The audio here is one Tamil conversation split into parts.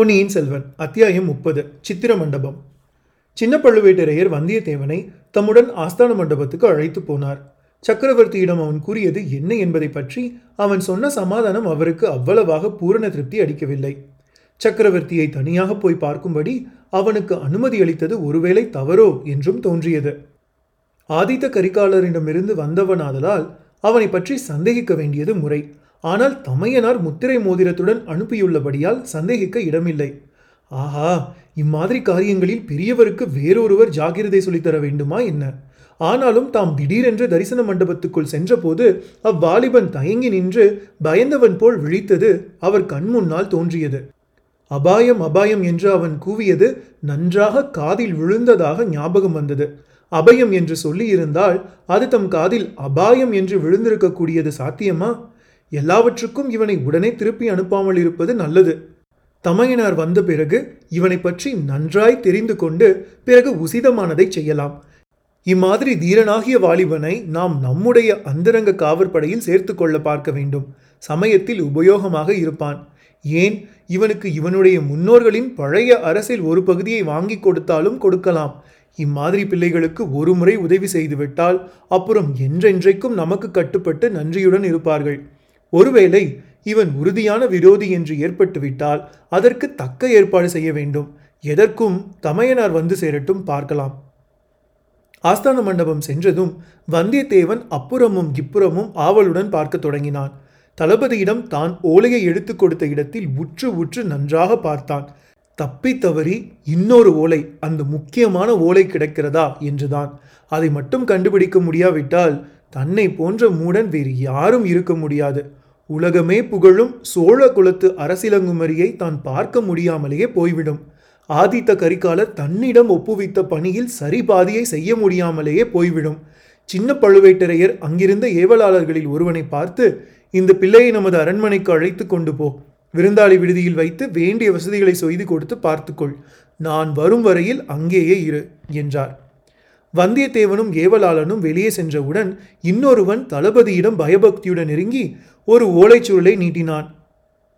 பொன்னியின் செல்வன் அத்தியாயம் முப்பது சித்திர மண்டபம். சின்ன பழுவேட்டரையர் வந்தியத்தேவனை தம்முடன் ஆஸ்தான மண்டபத்துக்கு அழைத்து போனார். சக்கரவர்த்தியிடம் அவன் கூறியது என்ன என்பதை பற்றி அவன் சொன்ன சமாதானம் அவருக்கு அவ்வளவாக பூரண திருப்தி அளிக்கவில்லை. சக்கரவர்த்தியை தனியாக போய் பார்க்கும்படி அவனுக்கு அனுமதி அளித்தது ஒருவேளை தவறோ என்றும் தோன்றியது. ஆதித்த கரிகாலரிடமிருந்து வந்தவனாதலால் அவனை பற்றி சந்தேகிக்க வேண்டியது முறை. ஆனால் தமையனார் முத்திரை மோதிரத்துடன் அனுப்பியுள்ளபடியால் சந்தேகிக்க இடமில்லை. ஆஹா இம்மாதிரி காரியங்களில் பெரியவருக்கு வேறொருவர் ஜாகிரதை சொல்லித்தர வேண்டுமா என்ன? ஆனாலும் தாம் திடீரென்று தரிசன மண்டபத்துக்குள் சென்றபோது அவ்வாலிபன் தயங்கி நின்று பயந்தவன் போல் விழித்தது அவர் கண் முன்னால் தோன்றியது. அபாயம் அபாயம் என்று அவன் கூவியது நன்றாக காதில் விழுந்ததாக ஞாபகம் வந்தது. அபயம் என்று சொல்லியிருந்தால் அது தம் காதில் அபாயம் என்று விழுந்திருக்கக்கூடியது சாத்தியமா? எல்லாவற்றுக்கும் இவனை உடனே திருப்பி அனுப்பாமல் இருப்பது நல்லது. தமையனார் வந்த பிறகு இவனை பற்றி நன்றாய் தெரிந்து கொண்டு பிறகு உசிதமானதை செய்யலாம். இம்மாதிரி தீரனாகிய வாலிபனை நாம் நம்முடைய அந்தரங்க காவற்படையில் சேர்த்து கொள்ள பார்க்க வேண்டும். சமயத்தில் உபயோகமாக இருப்பான். ஏன்? இவனுக்கு இவனுடைய முன்னோர்களின் பழைய அரசில் ஒரு பகுதியை வாங்கி கொடுத்தாலும் கொடுக்கலாம். இம்மாதிரி பிள்ளைகளுக்கு ஒரு முறை உதவி செய்துவிட்டால் அப்புறம் என்றென்றைக்கும் நமக்கு கட்டுப்பட்டு நன்றியுடன் இருப்பார்கள். ஒருவேளை இவன் உறுதியான விரோதி என்று ஏற்பட்டுவிட்டால் அதற்கு தக்க ஏற்பாடு செய்ய வேண்டும். எதற்கும் தமையனார் வந்து சேரட்டும் பார்க்கலாம். ஆஸ்தான மண்டபம் சென்றதும் வந்தியத்தேவன் அப்புறமும் இப்புறமும் ஆவலுடன் பார்க்கத் தொடங்கினான். தளபதியிடம் தான் ஓலையை எடுத்துக் கொடுத்த இடத்தில் உற்று உற்று நன்றாக பார்த்தான். தப்பி தவறி இன்னொரு ஓலை அந்த முக்கியமான ஓலை கிடைக்கிறதா? என்றுதான். அதை மட்டும் கண்டுபிடிக்க முடியாவிட்டால் தன்னை போன்ற மூடன் வேறு யாரும் இருக்க முடியாது. உலகமே புகழும் சோழ குலத்து அரசிலங்குமரியை தான் பார்க்க முடியாமலேயே போய்விடும். ஆதித்த கரிகாலர் தன்னிடம் ஒப்புவித்த பணியில் சரிபாதியை செய்ய முடியாமலேயே போய்விடும். சின்ன பழுவேட்டரையர் அங்கிருந்த ஏவலாளர்களில் ஒருவனை பார்த்து இந்த பிள்ளையை நமது அரண்மனைக்கு அழைத்து கொண்டு போ. விருந்தாளி விடுதியில் வைத்து வேண்டிய வசதிகளை செய்து கொடுத்து பார்த்துக்கொள். நான் வரும் வரையில் அங்கேயே இரு என்றார். வந்தியத்தேவனும் ஏவலாளனும் வெளியே சென்றவுடன் இன்னொருவன் தளபதியிடம் பயபக்தியுடன் நெருங்கி ஒரு ஓலைச்சுருளை நீட்டினான்.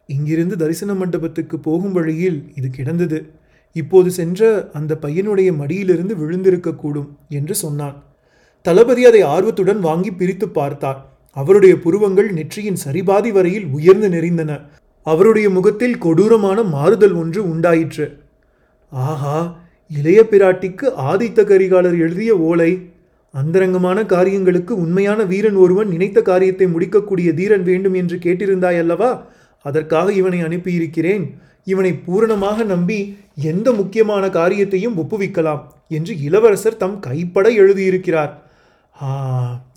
இங்கிருந்து தரிசன மண்டபத்துக்கு போகும் வழியில் இது கிடந்தது. இப்போது சென்ற அந்த பையனுடைய மடியிலிருந்து விழுந்திருக்கக்கூடும் என்று சொன்னான். தளபதி அதை ஆர்வத்துடன் வாங்கி பிரித்து பார்த்தார். அவருடைய புருவங்கள் நெற்றியின் சரிபாதி வரையில் உயர்ந்து நெறிந்தன அவருடைய முகத்தில் கொடூரமான மாறுதல் ஒன்று உண்டாயிற்று. ஆஹா! இளைய பிராட்டிக்கு ஆதித்த கரிகாலர் எழுதிய ஓலை அந்தரங்கமான காரியங்களுக்கு உண்மையான வீரன் ஒருவன் நினைத்த காரியத்தை முடிக்கக்கூடிய தீரன் வேண்டும் என்று கேட்டிருந்தாய் அல்லவா அதற்காக இவனை அனுப்பியிருக்கிறேன். இவனை பூரணமாக நம்பி எந்த முக்கியமான காரியத்தையும் ஒப்புவிக்கலாம் என்று இளவரசர் தம் கைப்பட எழுதியிருக்கிறார். ஆ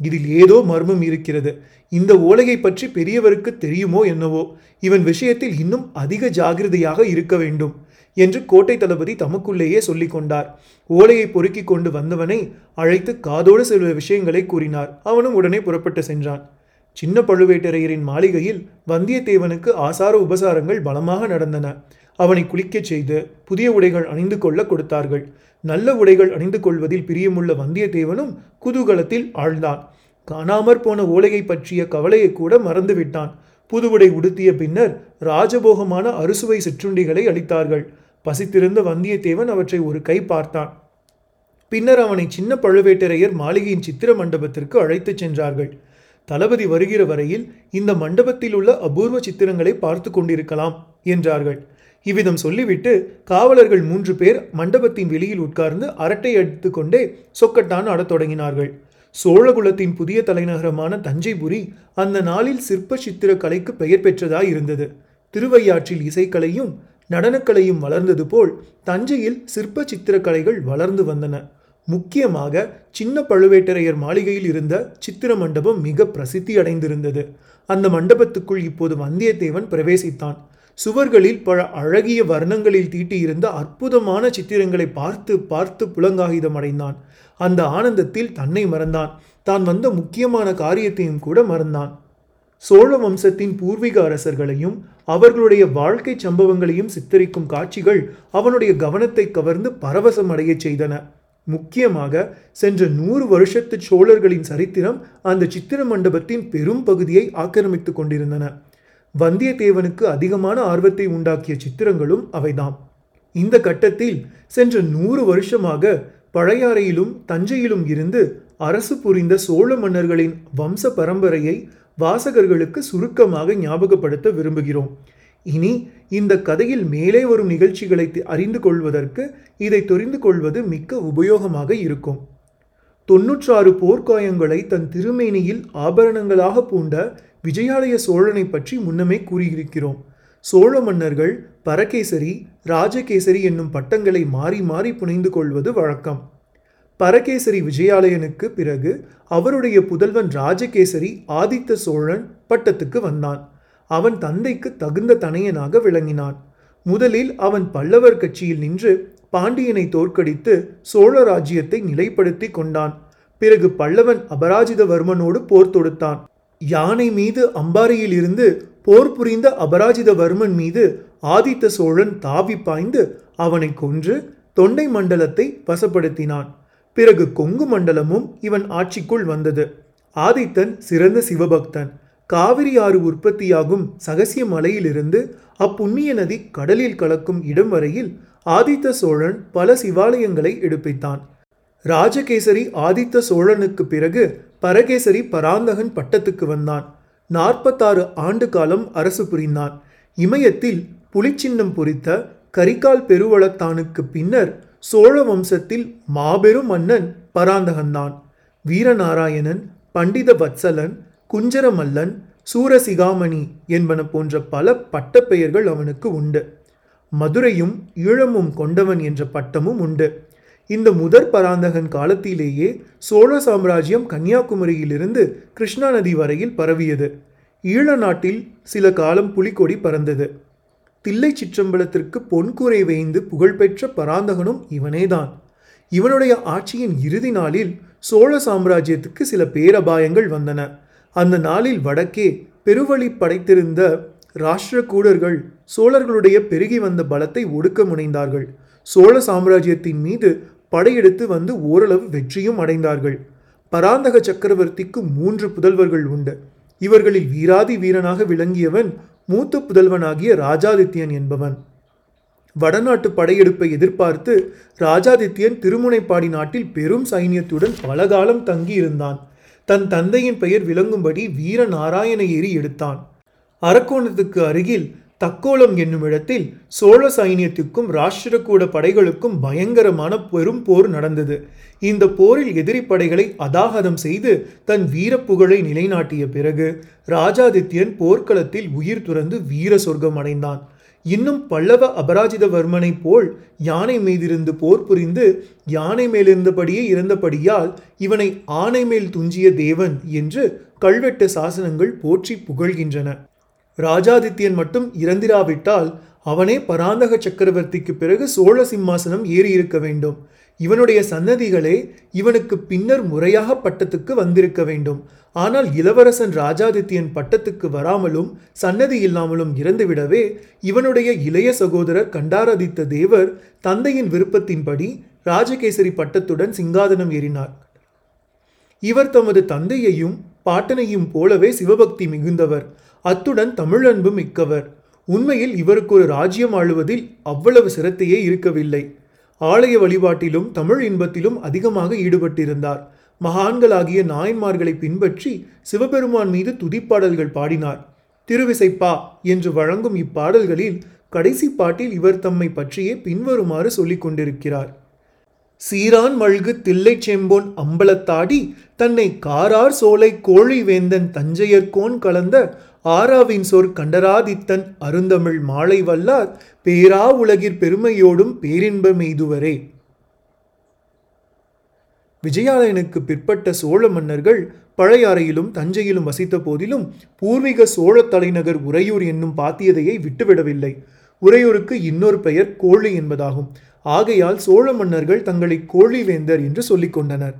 இதில் ஏதோ மர்மம் இருக்கிறது. இந்த ஓலையை பற்றி பெரியவருக்கு தெரியுமோ என்னவோ? இவன் விஷயத்தில் இன்னும் அதிக ஜாகிரதையாக இருக்க வேண்டும். என்று கோட்டை தளபதி தமக்குள்ளேயே சொல்லிக் கொண்டார். ஓலையை பொறுக்கி கொண்டு வந்தவனை அழைத்து காதோடு சில விஷயங்களை கூறினார். அவனும் உடனே புறப்பட்டு சென்றான். சின்ன பழுவேட்டரையரின் மாளிகையில் வந்தியத்தேவனுக்கு ஆசார உபசாரங்கள் பலமாக நடந்தன. அவனை குளிக்கச் செய்து புதிய உடைகள் அணிந்து கொள்ள கொடுத்தார்கள். நல்ல உடைகள் அணிந்து கொள்வதில் பிரியமுள்ள வந்தியத்தேவனும் குதூகலத்தில் ஆழ்ந்தான். காணாமற் போன ஓலையை பற்றிய கவலையை கூட மறந்துவிட்டான். புது உடை உடுத்திய பின்னர் ராஜபோகமான அறுசுவை சிற்றுண்டிகளை அளித்தார்கள். பசித்திருந்த வந்தியத்தேவன் அவற்றை ஒரு கை பார்த்தான். பின்னர் அவனை சின்ன பழுவேட்டரையர் மாளிகையின் சித்திர மண்டபத்திற்கு அழைத்துச் சென்றார்கள். தளபதி வருகிற வரையில் இந்த மண்டபத்தில் உள்ள அபூர்வ சித்திரங்களை பார்த்து கொண்டிருக்கலாம் என்றார்கள். இவ்விதம் சொல்லிவிட்டு காவலர்கள் மூன்று பேர் மண்டபத்தின் வெளியில் உட்கார்ந்து அரட்டை அடித்துக்கொண்டே சொக்கட்டான் ஆடத் தொடங்கினார்கள். சோழகுலத்தின் புதிய தலைநகரமான தஞ்சைபுரி அந்த நாளில் சிற்ப சித்திர கலைக்கு பெயர் பெற்றதாய் இருந்தது. திருவையாற்றில் இசைக்கலையும் நடனக்கலையும் வளர்ந்தது போல் தஞ்சையில் சிற்ப சித்திரக்கலைகள் வளர்ந்து வந்தன. முக்கியமாக சின்ன பழுவேட்டரையர் மாளிகையில் இருந்த சித்திர மண்டபம் மிக பிரசித்தி அடைந்திருந்தது. அந்த மண்டபத்துக்குள் இப்போது வந்தியத்தேவன் பிரவேசித்தான். சுவர்களில் பல அழகிய வர்ணங்களில் தீட்டியிருந்த அற்புதமான சித்திரங்களை பார்த்து பார்த்து புலங்காகிதம் அடைந்தான். அந்த ஆனந்தத்தில் தன்னை மறந்தான். தான் வந்த முக்கியமான காரியத்தையும் கூட மறந்தான். சோழ வம்சத்தின் பூர்வீக அரசர்களையும் அவர்களுடைய வாழ்க்கை சம்பவங்களையும் சித்தரிக்கும் காட்சிகள் அவனுடைய கவனத்தை கவர்ந்து பரவசம் அடையச் செய்தன. முக்கியமாக சென்ற நூறு வருஷத்து சோழர்களின் சரித்திரம் அந்த சித்திர மண்டபத்தின் பெரும் பகுதியை ஆக்கிரமித்துக் கொண்டிருந்தன. வந்தியத்தேவனுக்கு அதிகமான ஆர்வத்தை உண்டாக்கிய சித்திரங்களும் அவைதாம். இந்த கட்டத்தில் சென்ற நூறு வருஷமாக பழையாறையிலும் தஞ்சையிலும் இருந்து அரசு புரிந்த சோழ மன்னர்களின் வம்ச பரம்பரையை வாசகர்களுக்கு சுருக்கமாக ஞாபகப்படுத்த விரும்புகிறோம். இனி இந்த கதையில் மேலே வரும் நிகழ்ச்சிகளை அறிந்து கொள்வதற்கு இதை தெரிந்து கொள்வது மிக்க உபயோகமாக இருக்கும். தொன்னூற்றாறு போர்க்காயங்களை தன் திருமேனியில் ஆபரணங்களாக பூண்ட விஜயாலய சோழனை பற்றி முன்னமே கூறியிருக்கிறோம். சோழ மன்னர்கள் பரகேசரி ராஜகேசரி என்னும் பட்டங்களை மாறி மாறி புனைந்து கொள்வது வழக்கம். பரகேசரி விஜயாலயனுக்கு பிறகு அவருடைய புதல்வன் ராஜகேசரி ஆதித்த சோழன் பட்டத்துக்கு வந்தான். அவன் தந்தைக்கு தகுந்த தனையனாக விளங்கினான். முதலில் அவன் பல்லவர் கட்சியில் நின்று பாண்டியனை தோற்கடித்து சோழ ராஜ்யத்தை நிலைப்படுத்தி கொண்டான். பிறகு பல்லவன் அபராஜிதவர்மனோடு போர் தொடுத்தான். யானை மீது அம்பாரியில் இருந்து போர் புரிந்த அபராஜிதவர்மன் மீது ஆதித்த சோழன் தாவி பாய்ந்து அவனை கொன்று தொண்டை மண்டலத்தை வசப்படுத்தினான். பிறகு கொங்கு மண்டலமும் இவன் ஆட்சிக்குள் வந்தது. ஆதித்தன் சிறந்த சிவபக்தன். காவிரி ஆறு உற்பத்தியாகும் சகசிய மலையிலிருந்து அப்புண்ணிய நதி கடலில் கலக்கும் இடம் வரையில் ஆதித்த சோழன் பல சிவாலயங்களை எடுப்பித்தான். ராஜகேசரி ஆதித்த சோழனுக்கு பிறகு பரகேசரி பராந்தகன் பட்டத்துக்கு வந்தான். நாற்பத்தாறு ஆண்டு காலம் அரசு புரிந்தான். இமயத்தில் புலிச்சின்னம் பொறித்த கரிகால் பெருவளத்தானுக்கு பின்னர் சோழ வம்சத்தில் மாபெரும் மன்னன் பராந்தகன்தான். வீரநாராயணன் பண்டித வத்சலன் குஞ்சரமல்லன் சூரசிகாமணி என்பன போன்ற பல பட்டப்பெயர்கள் அவனுக்கு உண்டு. மதுரையும் ஈழமும் கொண்டவன் என்ற பட்டமும் உண்டு. இந்த முதற் பராந்தகன் காலத்திலேயே சோழ சாம்ராஜ்யம் கன்னியாகுமரியிலிருந்து கிருஷ்ணா நதி வரையில் பரவியது. ஈழ நாட்டில் சில காலம் புலிக்கொடி பறந்தது. தில்லை சிற்றம்பலத்திற்கு பொன்கூரை வேய்ந்து புகழ்பெற்ற பராந்தகனும் இவனேதான். இவனுடைய ஆட்சியின் இறுதி நாளில் சோழ சாம்ராஜ்யத்துக்கு சில பேரபாயங்கள் வந்தன. அந்த நாளில் வடக்கே பெருவழி படைத்திருந்த ராஷ்டிரகூடர்கள் சோழர்களுடைய பெருகி வந்த பலத்தை ஒடுக்க முனைந்தார்கள். சோழ சாம்ராஜ்யத்தின் மீது படையெடுத்து வந்து ஓரளவு வெற்றியும் அடைந்தார்கள். பராந்தக சக்கரவர்த்திக்கு மூன்று புதல்வர்கள் உண்டு. இவர்களில் வீராதி வீரனாக விளங்கியவன் மூத்த புதல்வனாகிய ராஜாதித்யன் என்பவன். வடநாட்டு படையெடுப்பை எதிர்பார்த்து ராஜாதித்யன் திருமுனைப்பாடி நாட்டில் பெரும் சைனியத்துடன் பலகாலம் தங்கியிருந்தான். தன் தந்தையின் பெயர் விளங்கும்படி வீர நாராயண ஏரி எடுத்தான். அரக்கோணத்துக்கு அருகில் தக்கோலம் என்னும் இடத்தில் சோழ சைனியத்துக்கும் ராஷ்டிரகூட படைகளுக்கும் பயங்கரமான பெரும் போர் நடந்தது. இந்த போரில் எதிரி படைகளை அதாகதம் செய்து தன் வீரப்புகழை நிலைநாட்டிய பிறகு ராஜாதித்யன் போர்க்களத்தில் உயிர் துறந்து வீர சொர்க்கம் அடைந்தான். இன்னும் பல்லவ அபராஜிதவர்மனைப் போல் யானை மீதிருந்து போர் புரிந்து யானை மேலிருந்தபடியே இறந்தபடியால் இவனை ஆனை மேல் துஞ்சிய தேவன் என்று கல்வெட்டு சாசனங்கள் போற்றி புகழ்கின்றன. ராஜாதித்யன் மட்டும் இறந்திராவிட்டால் அவனே பராந்தக சக்கரவர்த்திக்கு பிறகு சோழ சிம்மாசனம் ஏறியிருக்க வேண்டும். இவனுடைய சன்னதிகளே இவனுக்கு பின்னர் முறையாக பட்டத்துக்கு வந்திருக்க வேண்டும். ஆனால் இளவரசன் ராஜாதித்யன் பட்டத்துக்கு வராமலும் சன்னதி இல்லாமலும் இறந்துவிடவே இவனுடைய இளைய சகோதரர் கண்டாராதித்த தேவர் தந்தையின் விருப்பத்தின்படி ராஜகேசரி பட்டத்துடன் சிங்காதனம் ஏறினார். இவர் தமது தந்தையையும் பாட்டனையும் போலவே சிவபக்தி மிகுந்தவர். அத்துடன் தமிழன்பு மிக்கவர். உண்மையில் இவருக்கு ஒரு ராஜ்யம் ஆளுவதில் அவ்வளவு சிரத்தையே இருக்கவில்லை. ஆலய வழிபாட்டிலும் தமிழ் இன்பத்திலும் அதிகமாக ஈடுபட்டிருந்தார். மகான்களாகிய நாயன்மார்களை பின்பற்றி சிவபெருமான் மீது துதிப்பாடல்கள் பாடினார். திருவிசைப்பா என்று வழங்கும் இப்பாடல்களில் கடைசி பாட்டில் இவர் தம்மை பற்றியே பின்வருமாறு சொல்லிக் கொண்டிருக்கிறார் சீரான் மல்கு தில்லை செம்போன் அம்பலத்தாடி தன்னை காரார் சோலை கோழி வேந்தன் தஞ்சையர்கோன் கலந்த ஆராவின் சொற் கண்டராதித்தன் அருந்தமிழ் மாலை வல்லார் பேரா உலகிற் பெருமையோடும் பேரின்ப மெய்துவரே. விஜயாலயனுக்கு பிற்பட்ட சோழ மன்னர்கள் பழையாறையிலும் தஞ்சையிலும் வசித்த போதிலும் பூர்வீக சோழ தலைநகர் உறையூர் என்னும் பாத்தியதையை விட்டுவிடவில்லை. உறையூருக்கு இன்னொரு பெயர் கோழி என்பதாகும். ஆகையால் சோழ மன்னர்கள் தங்களை கோழிவேந்தர் என்று சொல்லிக் கொண்டனர்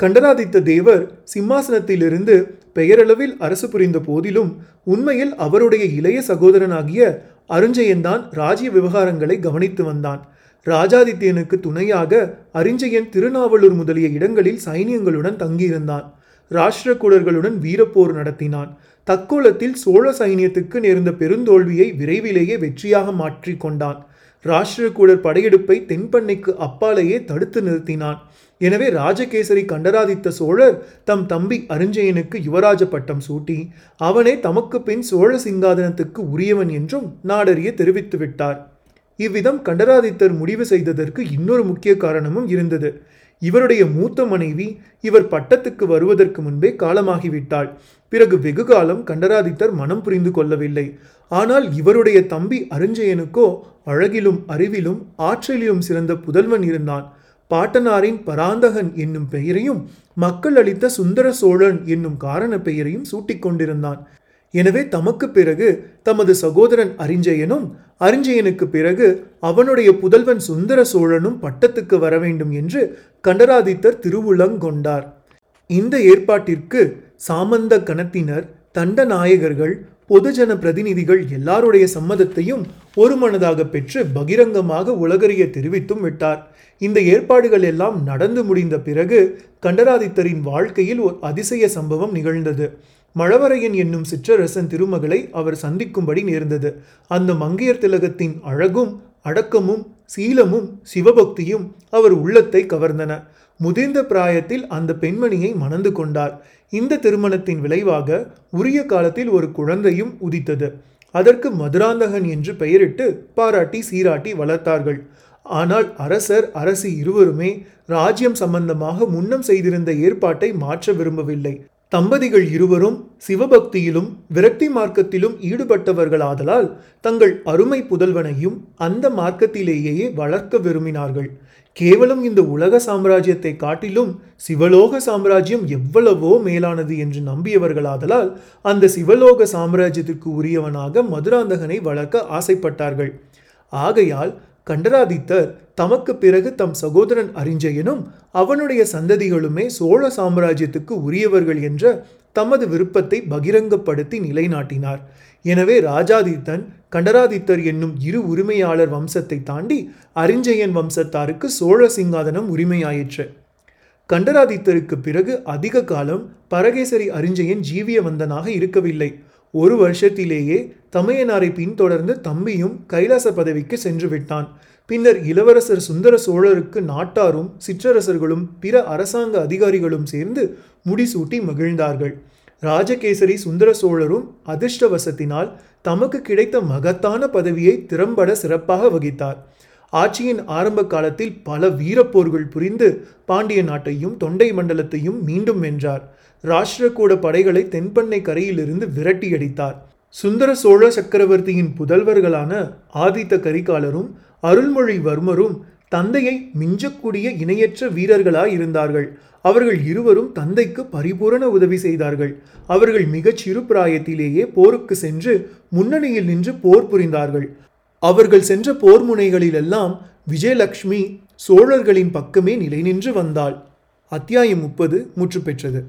கண்டராதித்த தேவர் சிம்மாசனத்திலிருந்து பெயரளவில் அரசு புரிந்த போதிலும் உண்மையில் அவருடைய இளைய சகோதரனாகிய அருஞ்சயன்தான் ராஜ்ய விவகாரங்களை கவனித்து வந்தான். ராஜாதித்யனுக்கு துணையாக அரிஞ்சயன் திருநாவலூர் முதலிய இடங்களில் சைனியங்களுடன் தங்கியிருந்தான். ராஷ்டிரகூடர்களுடன் வீரப்போர் நடத்தினான். தக்கோலத்தில் சோழ சைனியத்துக்கு நேர்ந்த பெருந்தோல்வியை விரைவிலேயே வெற்றியாக மாற்றிக்கொண்டான் ராஷ்டிரகூடர் படையெடுப்பை தென்பண்ணைக்கு அப்பாலேயே தடுத்து நிறுத்தினான். எனவே ராஜகேசரி கண்டராதித்த சோழர் தம் தம்பி அரிஞ்சயனுக்கு யுவராஜ பட்டம் சூட்டி அவனே தமக்கு பின் சோழ சிங்காதனத்துக்கு உரியவன் என்றும் நாடறிய தெரிவித்து விட்டார் இவ்விதம் கண்டராதித்தர் முடிவு செய்ததற்கு இன்னொரு முக்கிய காரணமும் இருந்தது. இவருடைய மூத்த மனைவி இவர் பட்டத்துக்கு வருவதற்கு முன்பே காலமாகிவிட்டாள். பிறகு வெகு காலம் கண்டராதித்தர் மனம் புரிந்து கொள்ளவில்லை. ஆனால் இவருடைய தம்பி அரிஞ்சயனுக்கோ அழகிலும் அறிவிலும் ஆற்றலிலும் சிறந்த புதல்வன் இருந்தான். பாட்டனாரின் பராந்தகன் என்னும் பெயரையும் மக்கள் அளித்த சுந்தர சோழன் என்னும் காரண பெயரையும் சூட்டிக் கொண்டிருந்தான். எனவே தமக்கு பிறகு தமது சகோதரன் அரிஞ்சயனும் அரிஞ்சயனுக்கு பிறகு அவனுடைய புதல்வன் சுந்தர சோழனும் பட்டத்துக்கு வர வேண்டும் என்று கண்டராதித்தர் திருவுளங்கொண்டார் இந்த ஏற்பாட்டிற்கு சாமந்த கணத்தினர் தண்ட நாயகர்கள் பொதுஜன பிரதிநிதிகள் எல்லாருடைய சம்மதத்தையும் ஒருமனதாக பெற்று பகிரங்கமாக உலகறிய தெரிவித்தும் விட்டார். இந்த ஏற்பாடுகள் எல்லாம் நடந்து முடிந்த பிறகு கண்டராதித்தரின் வாழ்க்கையில் ஒரு அதிசய சம்பவம் நிகழ்ந்தது. மழவரையன் என்னும் சிற்றரசன் திருமகளை அவர் சந்திக்கும்படி நேர்ந்தது. அந்த மங்கையர் திலகத்தின் அழகும் அடக்கமும் சீலமும் சிவபக்தியும் அவர் உள்ளத்தை கவர்ந்தன. முதிர்ந்த பிராயத்தில் அந்த பெண்மணியை மணந்து கொண்டார். இந்த திருமணத்தின் விளைவாக உரிய காலத்தில் ஒரு குழந்தையும் உதித்தது. அதற்கு மதுராந்தகன் என்று பெயரிட்டு பாராட்டி சீராட்டி வளர்த்தார்கள். ஆனால் அரசர் அரசி இருவருமே ராஜ்யம் சம்பந்தமாக முன்னம் செய்திருந்த ஏற்பாட்டை மாற்ற விரும்பவில்லை. தம்பதிகள் இருவரும் சிவபக்தியிலும் விரக்தி மார்க்கத்திலும் ஈடுபட்டவர்களாதலால் தங்கள் அருமை புதல்வனையும் அந்த மார்க்கத்திலேயே வளர்க்க விரும்பினார்கள். கேவலம் இந்த உலக சாம்ராஜ்யத்தை காட்டிலும் சிவலோக சாம்ராஜ்யம் எவ்வளவோ மேலானது என்று நம்பியவர்களாதலால் அந்த சிவலோக சாம்ராஜ்யத்திற்கு உரியவனாக மதுராந்தகனை வளர்க்க ஆசைப்பட்டார்கள். ஆகையால் கண்டராதித்தர் தமக்கு பிறகு தம் சகோதரன் அரிஞ்சயனும் அவனுடைய சந்ததிகளுமே சோழ சாம்ராஜ்யத்துக்கு உரியவர்கள் என்ற தமது விருப்பத்தை பகிரங்கப்படுத்தி நிலைநாட்டினார். எனவே ராஜாதித்தன் கண்டராதித்தர் என்னும் இரு உரிமையாளர் வம்சத்தை தாண்டி அறிஞ்சயன் வம்சத்தாருக்கு சோழ சிங்காதனம் உரிமையாயிற்று. கண்டராதித்தருக்கு பிறகு அதிக காலம் பரகேசரி அறிஞ்சயன் ஜீவிய வந்தனாக இருக்கவில்லை. ஒரு வருஷத்திலேயே தமையனாரை பின்தொடர்ந்து தம்பியும் கைலாச பதவிக்கு சென்று விட்டான். பின்னர் இளவரசர் சுந்தர சோழருக்கு நாட்டாரும் சிற்றரசர்களும் பிற அரசாங்க அதிகாரிகளும் சேர்ந்து முடிசூட்டி மகிழ்ந்தார்கள். ராஜகேசரி சுந்தர சோழரும் அதிர்ஷ்டவசத்தினால் தமக்கு கிடைத்த மகத்தான பதவியை திறம்பட சிறப்பாக வகித்தார். ஆட்சியின் ஆரம்ப காலத்தில் பல வீரப்போர்கள் புரிந்து பாண்டிய நாட்டையும் தொண்டை மண்டலத்தையும் மீண்டும் வென்றார். ராஷ்டிரகூட படைகளை தென்பண்ணை கரையிலிருந்து விரட்டியடித்தார். சுந்தர சோழ சக்கரவர்த்தியின் புதல்வர்களான ஆதித்த கரிகாலரும் அருள்மொழிவர்மரும் தந்தையை மிஞ்சக்கூடிய இணையற்ற வீரர்களாய் இருந்தார்கள் அவர்கள் இருவரும் தந்தைக்கு பரிபூரண உதவி செய்தார்கள். அவர்கள் மிகச் சிறு பிராயத்திலேயே போருக்கு சென்று முன்னணியில் நின்று போர் புரிந்தார்கள். அவர்கள் சென்ற போர் முனைகளிலெல்லாம் விஜயலட்சுமி சோழர்களின் பக்கமே நிலை நின்று வந்தாள். அத்தியாயம் முப்பது முற்று பெற்றது.